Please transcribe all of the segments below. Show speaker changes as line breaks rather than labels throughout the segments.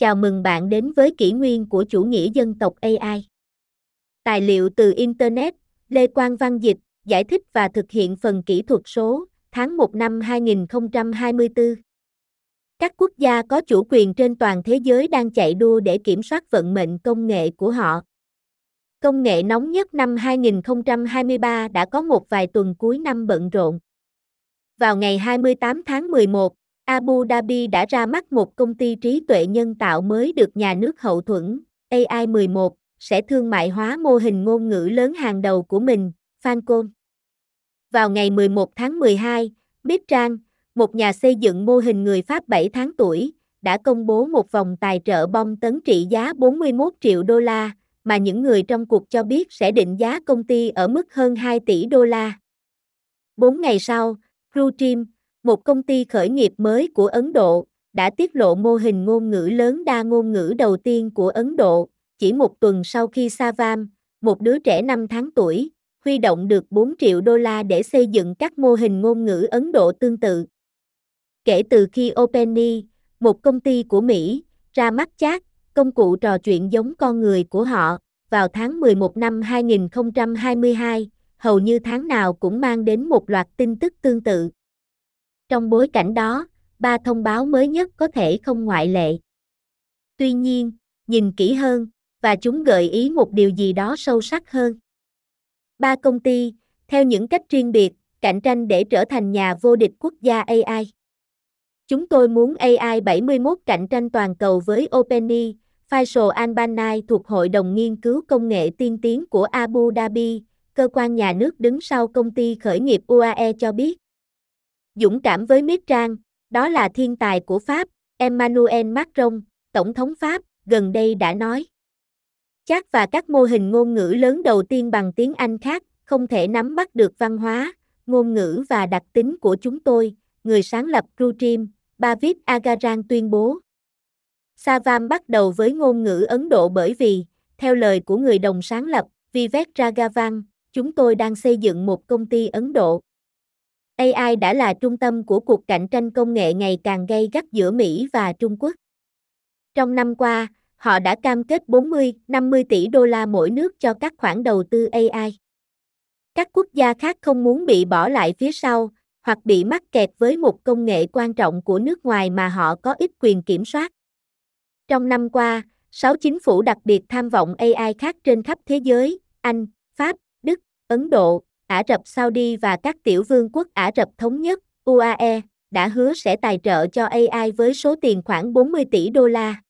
Chào mừng bạn đến với kỷ nguyên của chủ nghĩa dân tộc AI. Tài liệu từ Internet, Lê Quang Văn Dịch, giải thích và thực hiện phần kỹ thuật số, tháng 1 năm 2024. Các quốc gia có chủ quyền trên toàn thế giới đang chạy đua để kiểm soát vận mệnh công nghệ của họ. Công nghệ nóng nhất năm 2023 đã có một vài tuần cuối năm bận rộn. Vào ngày 28 tháng 11, Abu Dhabi đã ra mắt một công ty trí tuệ nhân tạo mới được nhà nước hậu thuẫn, AI-11, sẽ thương mại hóa mô hình ngôn ngữ lớn hàng đầu của mình, Fancom. Vào ngày 11 tháng 12, Mistral, một nhà xây dựng mô hình người Pháp 7 tháng tuổi, đã công bố một vòng tài trợ bom tấn trị giá 41 triệu đô la, mà những người trong cuộc cho biết sẽ định giá công ty ở mức hơn 2 tỷ đô la. Bốn ngày sau, Blue Team, một công ty khởi nghiệp mới của Ấn Độ, đã tiết lộ mô hình ngôn ngữ lớn đa ngôn ngữ đầu tiên của Ấn Độ, chỉ một tuần sau khi Savam, một đứa trẻ 5 tháng tuổi, huy động được 4 triệu đô la để xây dựng các mô hình ngôn ngữ Ấn Độ tương tự. Kể từ khi OpenAI, một công ty của Mỹ, ra mắt chat, công cụ trò chuyện giống con người của họ, vào tháng 11 năm 2022, hầu như tháng nào cũng mang đến một loạt tin tức tương tự. Trong bối cảnh đó, ba thông báo mới nhất có thể không ngoại lệ. Tuy nhiên, nhìn kỹ hơn, và chúng gợi ý một điều gì đó sâu sắc hơn. Ba công ty, theo những cách riêng biệt, cạnh tranh để trở thành nhà vô địch quốc gia AI. Chúng tôi muốn AI 71 cạnh tranh toàn cầu với OpenAI, Faisal Albanai thuộc Hội đồng Nghiên cứu Công nghệ tiên tiến của Abu Dhabi, cơ quan nhà nước đứng sau công ty khởi nghiệp UAE cho biết. Dũng cảm với Mistral, đó là thiên tài của Pháp, Emmanuel Macron, Tổng thống Pháp, gần đây đã nói. Chắc và các mô hình ngôn ngữ lớn đầu tiên bằng tiếng Anh khác, không thể nắm bắt được văn hóa, ngôn ngữ và đặc tính của chúng tôi, người sáng lập Crutrim, Bavit Agarang tuyên bố. Savam bắt đầu với ngôn ngữ Ấn Độ bởi vì, theo lời của người đồng sáng lập, Vivek Raghavan, chúng tôi đang xây dựng một công ty Ấn Độ. AI đã là trung tâm của cuộc cạnh tranh công nghệ ngày càng gay gắt giữa Mỹ và Trung Quốc. Trong năm qua, họ đã cam kết 40, 50 tỷ đô la mỗi nước cho các khoản đầu tư AI. Các quốc gia khác không muốn bị bỏ lại phía sau, hoặc bị mắc kẹt với một công nghệ quan trọng của nước ngoài mà họ có ít quyền kiểm soát. Trong năm qua, 6 chính phủ đặc biệt tham vọng AI khác trên khắp thế giới, Anh, Pháp, Đức, Ấn Độ, Ả Rập Saudi và các tiểu vương quốc Ả Rập Thống Nhất, UAE, đã hứa sẽ tài trợ cho AI với số tiền khoảng 40 tỷ đô la.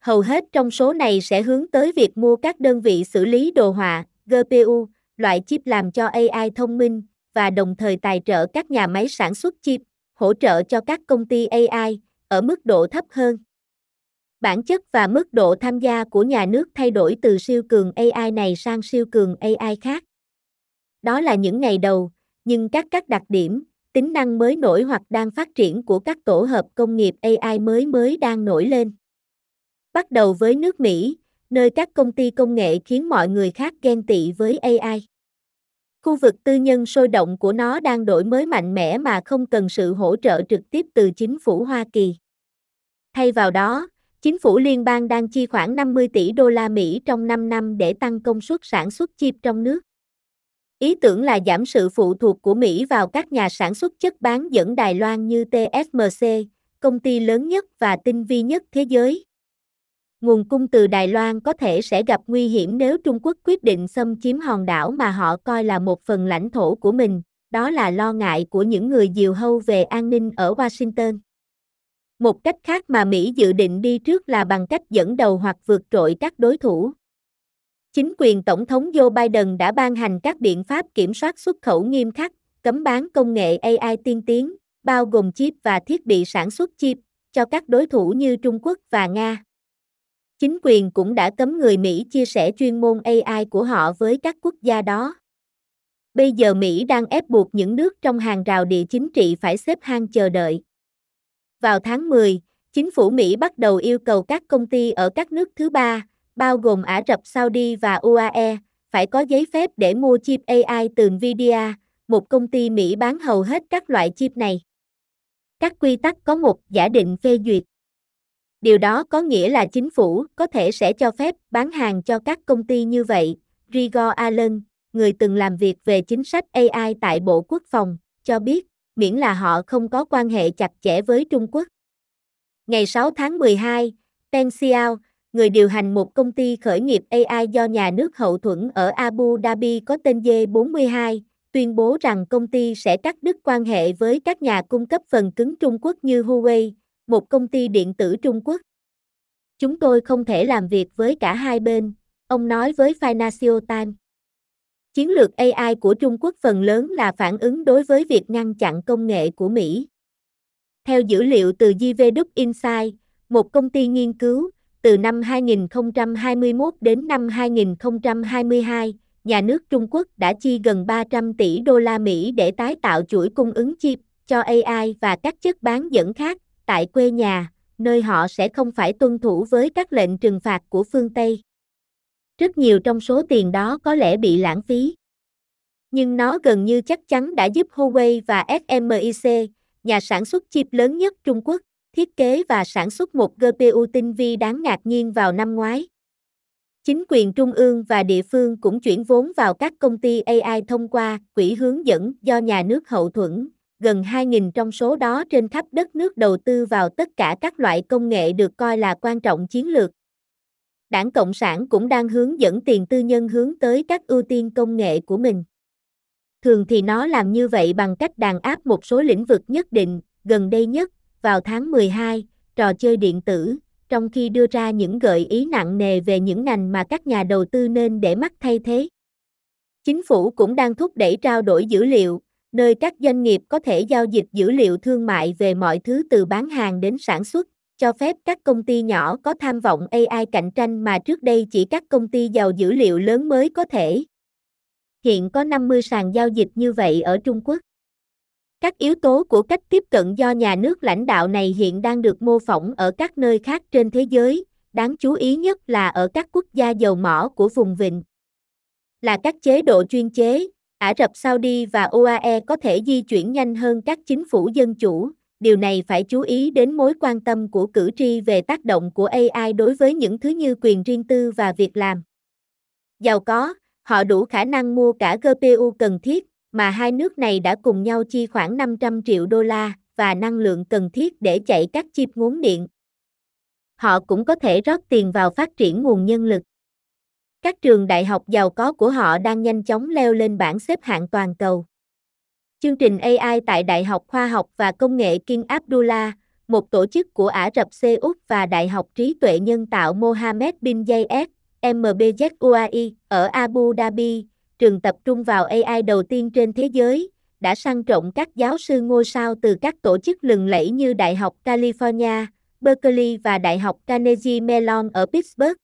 Hầu hết trong số này sẽ hướng tới việc mua các đơn vị xử lý đồ họa, GPU, loại chip làm cho AI thông minh, và đồng thời tài trợ các nhà máy sản xuất chip, hỗ trợ cho các công ty AI, ở mức độ thấp hơn. Bản chất và mức độ tham gia của nhà nước thay đổi từ siêu cường AI này sang siêu cường AI khác. Đó là những ngày đầu, nhưng các các đặc điểm, tính năng mới nổi hoặc đang phát triển của các tổ hợp công nghiệp AI mới mới đang nổi lên. Bắt đầu với nước Mỹ, nơi các công ty công nghệ khiến mọi người khác ghen tị với AI. Khu vực tư nhân sôi động của nó đang đổi mới mạnh mẽ mà không cần sự hỗ trợ trực tiếp từ chính phủ Hoa Kỳ. Thay vào đó, chính phủ liên bang đang chi khoảng 50 tỷ đô la Mỹ trong 5 năm để tăng công suất sản xuất chip trong nước. Ý tưởng là giảm sự phụ thuộc của Mỹ vào các nhà sản xuất chất bán dẫn Đài Loan như TSMC, công ty lớn nhất và tinh vi nhất thế giới. Nguồn cung từ Đài Loan có thể sẽ gặp nguy hiểm nếu Trung Quốc quyết định xâm chiếm hòn đảo mà họ coi là một phần lãnh thổ của mình, đó là lo ngại của những người diều hâu về an ninh ở Washington. Một cách khác mà Mỹ dự định đi trước là bằng cách dẫn đầu hoặc vượt trội các đối thủ. Chính quyền Tổng thống Joe Biden đã ban hành các biện pháp kiểm soát xuất khẩu nghiêm khắc, cấm bán công nghệ AI tiên tiến, bao gồm chip và thiết bị sản xuất chip, cho các đối thủ như Trung Quốc và Nga. Chính quyền cũng đã cấm người Mỹ chia sẻ chuyên môn AI của họ với các quốc gia đó. Bây giờ Mỹ đang ép buộc những nước trong hàng rào địa chính trị phải xếp hang chờ đợi. Vào tháng 10, chính phủ Mỹ bắt đầu yêu cầu các công ty ở các nước thứ ba, bao gồm Ả Rập Saudi và UAE, phải có giấy phép để mua chip AI từ Nvidia, một công ty Mỹ bán hầu hết các loại chip này. Các quy tắc có một giả định phê duyệt. Điều đó có nghĩa là chính phủ có thể sẽ cho phép bán hàng cho các công ty như vậy. Rigor Allen, người từng làm việc về chính sách AI tại Bộ Quốc phòng, cho biết, miễn là họ không có quan hệ chặt chẽ với Trung Quốc. Ngày 6 tháng 12, Peng Xiao, người điều hành một công ty khởi nghiệp AI do nhà nước hậu thuẫn ở Abu Dhabi có tên J42, tuyên bố rằng công ty sẽ cắt đứt quan hệ với các nhà cung cấp phần cứng Trung Quốc như Huawei, một công ty điện tử Trung Quốc. Chúng tôi không thể làm việc với cả hai bên, ông nói với Financial Times. Chiến lược AI của Trung Quốc phần lớn là phản ứng đối với việc ngăn chặn công nghệ của Mỹ. Theo dữ liệu từ JVDoc Insight, một công ty nghiên cứu, từ năm 2021 đến năm 2022, nhà nước Trung Quốc đã chi gần 300 tỷ đô la Mỹ để tái tạo chuỗi cung ứng chip cho AI và các chất bán dẫn khác tại quê nhà, nơi họ sẽ không phải tuân thủ với các lệnh trừng phạt của phương Tây. Rất nhiều trong số tiền đó có lẽ bị lãng phí. Nhưng nó gần như chắc chắn đã giúp Huawei và SMIC, nhà sản xuất chip lớn nhất Trung Quốc, thiết kế và sản xuất một GPU tinh vi đáng ngạc nhiên vào năm ngoái. Chính quyền trung ương và địa phương cũng chuyển vốn vào các công ty AI thông qua quỹ hướng dẫn do nhà nước hậu thuẫn, gần 2.000 trong số đó trên khắp đất nước đầu tư vào tất cả các loại công nghệ được coi là quan trọng chiến lược. Đảng Cộng sản cũng đang hướng dẫn tiền tư nhân hướng tới các ưu tiên công nghệ của mình. Thường thì nó làm như vậy bằng cách đàn áp một số lĩnh vực nhất định, gần đây nhất, vào tháng 12, trò chơi điện tử, trong khi đưa ra những gợi ý nặng nề về những ngành mà các nhà đầu tư nên để mắt thay thế. Chính phủ cũng đang thúc đẩy trao đổi dữ liệu, nơi các doanh nghiệp có thể giao dịch dữ liệu thương mại về mọi thứ từ bán hàng đến sản xuất, cho phép các công ty nhỏ có tham vọng AI cạnh tranh mà trước đây chỉ các công ty giàu dữ liệu lớn mới có thể. Hiện có 50 sàn giao dịch như vậy ở Trung Quốc. Các yếu tố của cách tiếp cận do nhà nước lãnh đạo này hiện đang được mô phỏng ở các nơi khác trên thế giới, đáng chú ý nhất là ở các quốc gia dầu mỏ của vùng vịnh. Là các chế độ chuyên chế, Ả Rập Saudi và UAE có thể di chuyển nhanh hơn các chính phủ dân chủ, điều này phải chú ý đến mối quan tâm của cử tri về tác động của AI đối với những thứ như quyền riêng tư và việc làm. Giàu có, họ đủ khả năng mua cả GPU cần thiết, mà hai nước này đã cùng nhau chi khoảng 500 triệu đô la và năng lượng cần thiết để chạy các chip ngốn điện. Họ cũng có thể rót tiền vào phát triển nguồn nhân lực. Các trường đại học giàu có của họ đang nhanh chóng leo lên bảng xếp hạng toàn cầu. Chương trình AI tại Đại học Khoa học và Công nghệ King Abdullah, một tổ chức của Ả Rập Xê Út và Đại học Trí tuệ Nhân tạo Mohammed bin Zayed, MBZ UAE, ở Abu Dhabi, trường tập trung vào AI đầu tiên trên thế giới, đã săn trộn các giáo sư ngôi sao từ các tổ chức lừng lẫy như Đại học California, Berkeley và Đại học Carnegie Mellon ở Pittsburgh.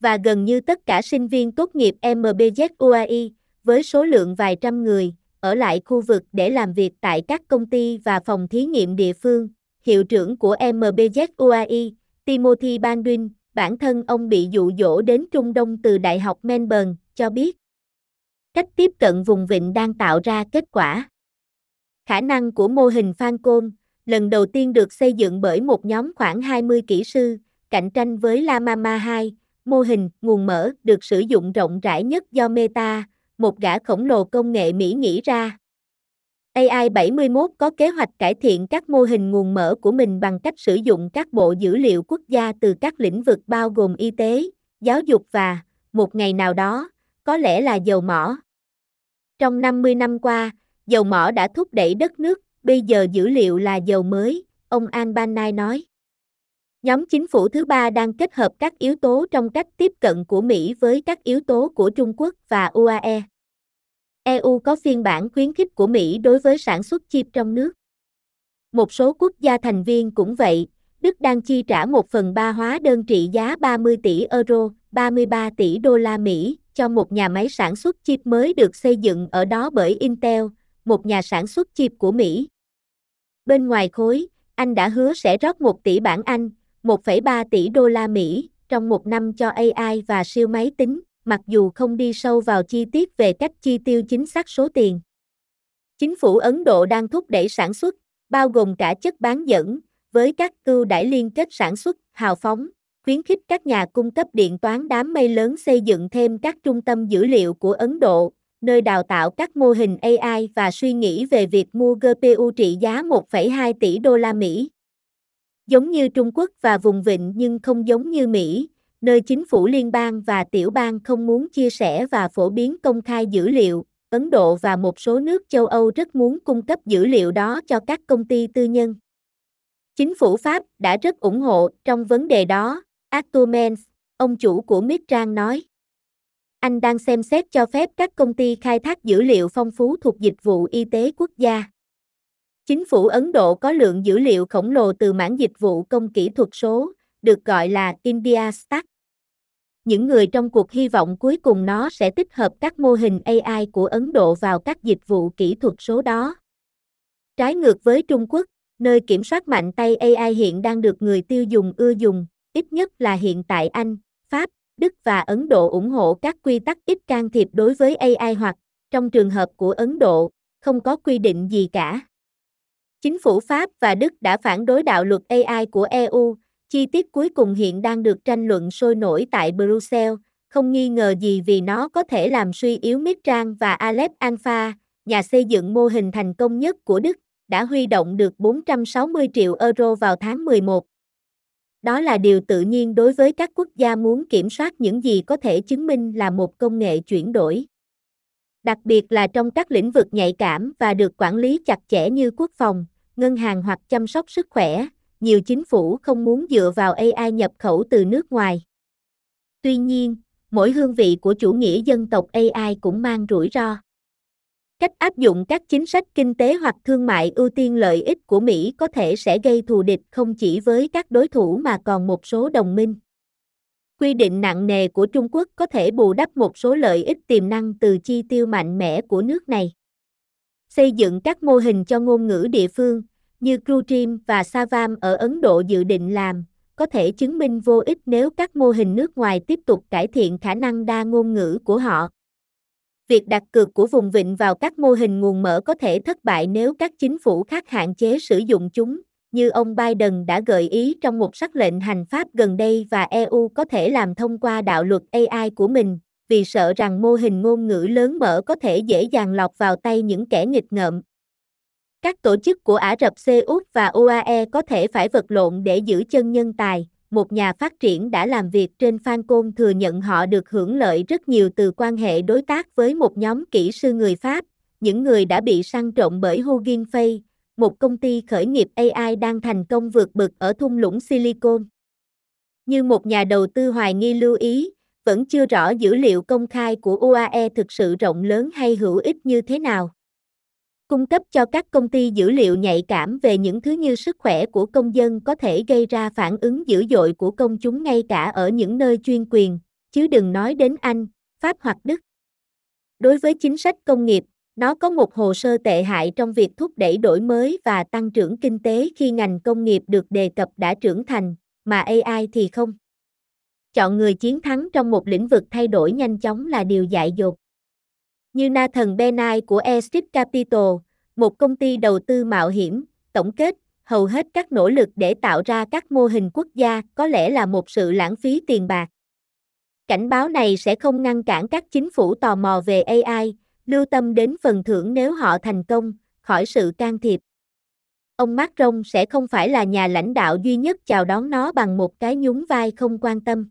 Và gần như tất cả sinh viên tốt nghiệp MBZ UAE, với số lượng vài trăm người, ở lại khu vực để làm việc tại các công ty và phòng thí nghiệm địa phương. Hiệu trưởng của MBZ UAE, Timothy Baldwin, bản thân ông bị dụ dỗ đến Trung Đông từ Đại học Melbourne, cho biết. Cách tiếp cận vùng vịnh đang tạo ra kết quả. Khả năng của mô hình Falcon, lần đầu tiên được xây dựng bởi một nhóm khoảng 20 kỹ sư, cạnh tranh với Llama 2, mô hình nguồn mở được sử dụng rộng rãi nhất do Meta, một gã khổng lồ công nghệ Mỹ nghĩ ra. AI 71 có kế hoạch cải thiện các mô hình nguồn mở của mình bằng cách sử dụng các bộ dữ liệu quốc gia từ các lĩnh vực bao gồm y tế, giáo dục và, một ngày nào đó, có lẽ là dầu mỏ. Trong 50 năm qua, dầu mỏ đã thúc đẩy đất nước, bây giờ dữ liệu là dầu mới, ông Albanai nói. Nhóm chính phủ thứ ba đang kết hợp các yếu tố trong cách tiếp cận của Mỹ với các yếu tố của Trung Quốc và UAE. EU có phiên bản khuyến khích của Mỹ đối với sản xuất chip trong nước. Một số quốc gia thành viên cũng vậy, Đức đang chi trả một phần ba hóa đơn trị giá 30 tỷ euro, 33 tỷ đô la Mỹ, cho một nhà máy sản xuất chip mới được xây dựng ở đó bởi Intel, một nhà sản xuất chip của Mỹ. Bên ngoài khối, Anh đã hứa sẽ rót 1 tỷ bảng Anh, 1,3 tỷ đô la Mỹ, trong một năm cho AI và siêu máy tính, mặc dù không đi sâu vào chi tiết về cách chi tiêu chính xác số tiền. Chính phủ Ấn Độ đang thúc đẩy sản xuất, bao gồm cả chất bán dẫn, với các ưu đãi liên kết sản xuất, hào phóng, khuyến khích các nhà cung cấp điện toán đám mây lớn xây dựng thêm các trung tâm dữ liệu của Ấn Độ, nơi đào tạo các mô hình AI và suy nghĩ về việc mua GPU trị giá 1,2 tỷ đô la Mỹ. Giống như Trung Quốc và vùng vịnh nhưng không giống như Mỹ, nơi chính phủ liên bang và tiểu bang không muốn chia sẻ và phổ biến công khai dữ liệu, Ấn Độ và một số nước châu Âu rất muốn cung cấp dữ liệu đó cho các công ty tư nhân. Chính phủ Pháp đã rất ủng hộ trong vấn đề đó, Arthur ông chủ của Mistral nói. Anh đang xem xét cho phép các công ty khai thác dữ liệu phong phú thuộc dịch vụ y tế quốc gia. Chính phủ Ấn Độ có lượng dữ liệu khổng lồ từ mảng dịch vụ công kỹ thuật số, được gọi là India Stack. Những người trong cuộc hy vọng cuối cùng nó sẽ tích hợp các mô hình AI của Ấn Độ vào các dịch vụ kỹ thuật số đó. Trái ngược với Trung Quốc, nơi kiểm soát mạnh tay AI hiện đang được người tiêu dùng ưa dùng, ít nhất là hiện tại Anh, Pháp, Đức và Ấn Độ ủng hộ các quy tắc ít can thiệp đối với AI hoặc, trong trường hợp của Ấn Độ, không có quy định gì cả. Chính phủ Pháp và Đức đã phản đối đạo luật AI của EU, chi tiết cuối cùng hiện đang được tranh luận sôi nổi tại Brussels, không nghi ngờ gì vì nó có thể làm suy yếu Mitran và Aleph Alpha, nhà xây dựng mô hình thành công nhất của Đức, đã huy động được 460 triệu euro vào tháng 11. Đó là điều tự nhiên đối với các quốc gia muốn kiểm soát những gì có thể chứng minh là một công nghệ chuyển đổi. Đặc biệt là trong các lĩnh vực nhạy cảm và được quản lý chặt chẽ như quốc phòng, ngân hàng hoặc chăm sóc sức khỏe, nhiều chính phủ không muốn dựa vào AI nhập khẩu từ nước ngoài. Tuy nhiên, mỗi hương vị của chủ nghĩa dân tộc AI cũng mang rủi ro. Cách áp dụng các chính sách kinh tế hoặc thương mại ưu tiên lợi ích của Mỹ có thể sẽ gây thù địch không chỉ với các đối thủ mà còn một số đồng minh. Quy định nặng nề của Trung Quốc có thể bù đắp một số lợi ích tiềm năng từ chi tiêu mạnh mẽ của nước này. Xây dựng các mô hình cho ngôn ngữ địa phương, như Crutrim và Savam ở Ấn Độ dự định làm, có thể chứng minh vô ích nếu các mô hình nước ngoài tiếp tục cải thiện khả năng đa ngôn ngữ của họ. Việc đặt cược của vùng vịnh vào các mô hình nguồn mở có thể thất bại nếu các chính phủ khác hạn chế sử dụng chúng, như ông Biden đã gợi ý trong một sắc lệnh hành pháp gần đây và EU có thể làm thông qua đạo luật AI của mình, vì sợ rằng mô hình ngôn ngữ lớn mở có thể dễ dàng lọt vào tay những kẻ nghịch ngợm. Các tổ chức của Ả Rập Xê Út và UAE có thể phải vật lộn để giữ chân nhân tài. Một nhà phát triển đã làm việc trên Phan Côn thừa nhận họ được hưởng lợi rất nhiều từ quan hệ đối tác với một nhóm kỹ sư người Pháp, những người đã bị săn trộm bởi Hugging Face, một công ty khởi nghiệp AI đang thành công vượt bực ở thung lũng Silicon. Như một nhà đầu tư hoài nghi lưu ý, vẫn chưa rõ dữ liệu công khai của UAE thực sự rộng lớn hay hữu ích như thế nào cung cấp cho các công ty dữ liệu nhạy cảm về những thứ như sức khỏe của công dân có thể gây ra phản ứng dữ dội của công chúng ngay cả ở những nơi chuyên quyền, chứ đừng nói đến Anh, Pháp hoặc Đức. Đối với chính sách công nghiệp, nó có một hồ sơ tệ hại trong việc thúc đẩy đổi mới và tăng trưởng kinh tế khi ngành công nghiệp được đề cập đã trưởng thành, mà AI thì không. Chọn người chiến thắng trong một lĩnh vực thay đổi nhanh chóng là điều dại dột như Nathan Benai của Airstrip Capital, một công ty đầu tư mạo hiểm, tổng kết, hầu hết các nỗ lực để tạo ra các mô hình quốc gia có lẽ là một sự lãng phí tiền bạc. Cảnh báo này sẽ không ngăn cản các chính phủ tò mò về AI, lưu tâm đến phần thưởng nếu họ thành công, khỏi sự can thiệp. Ông Macron sẽ không phải là nhà lãnh đạo duy nhất chào đón nó bằng một cái nhún vai không quan tâm.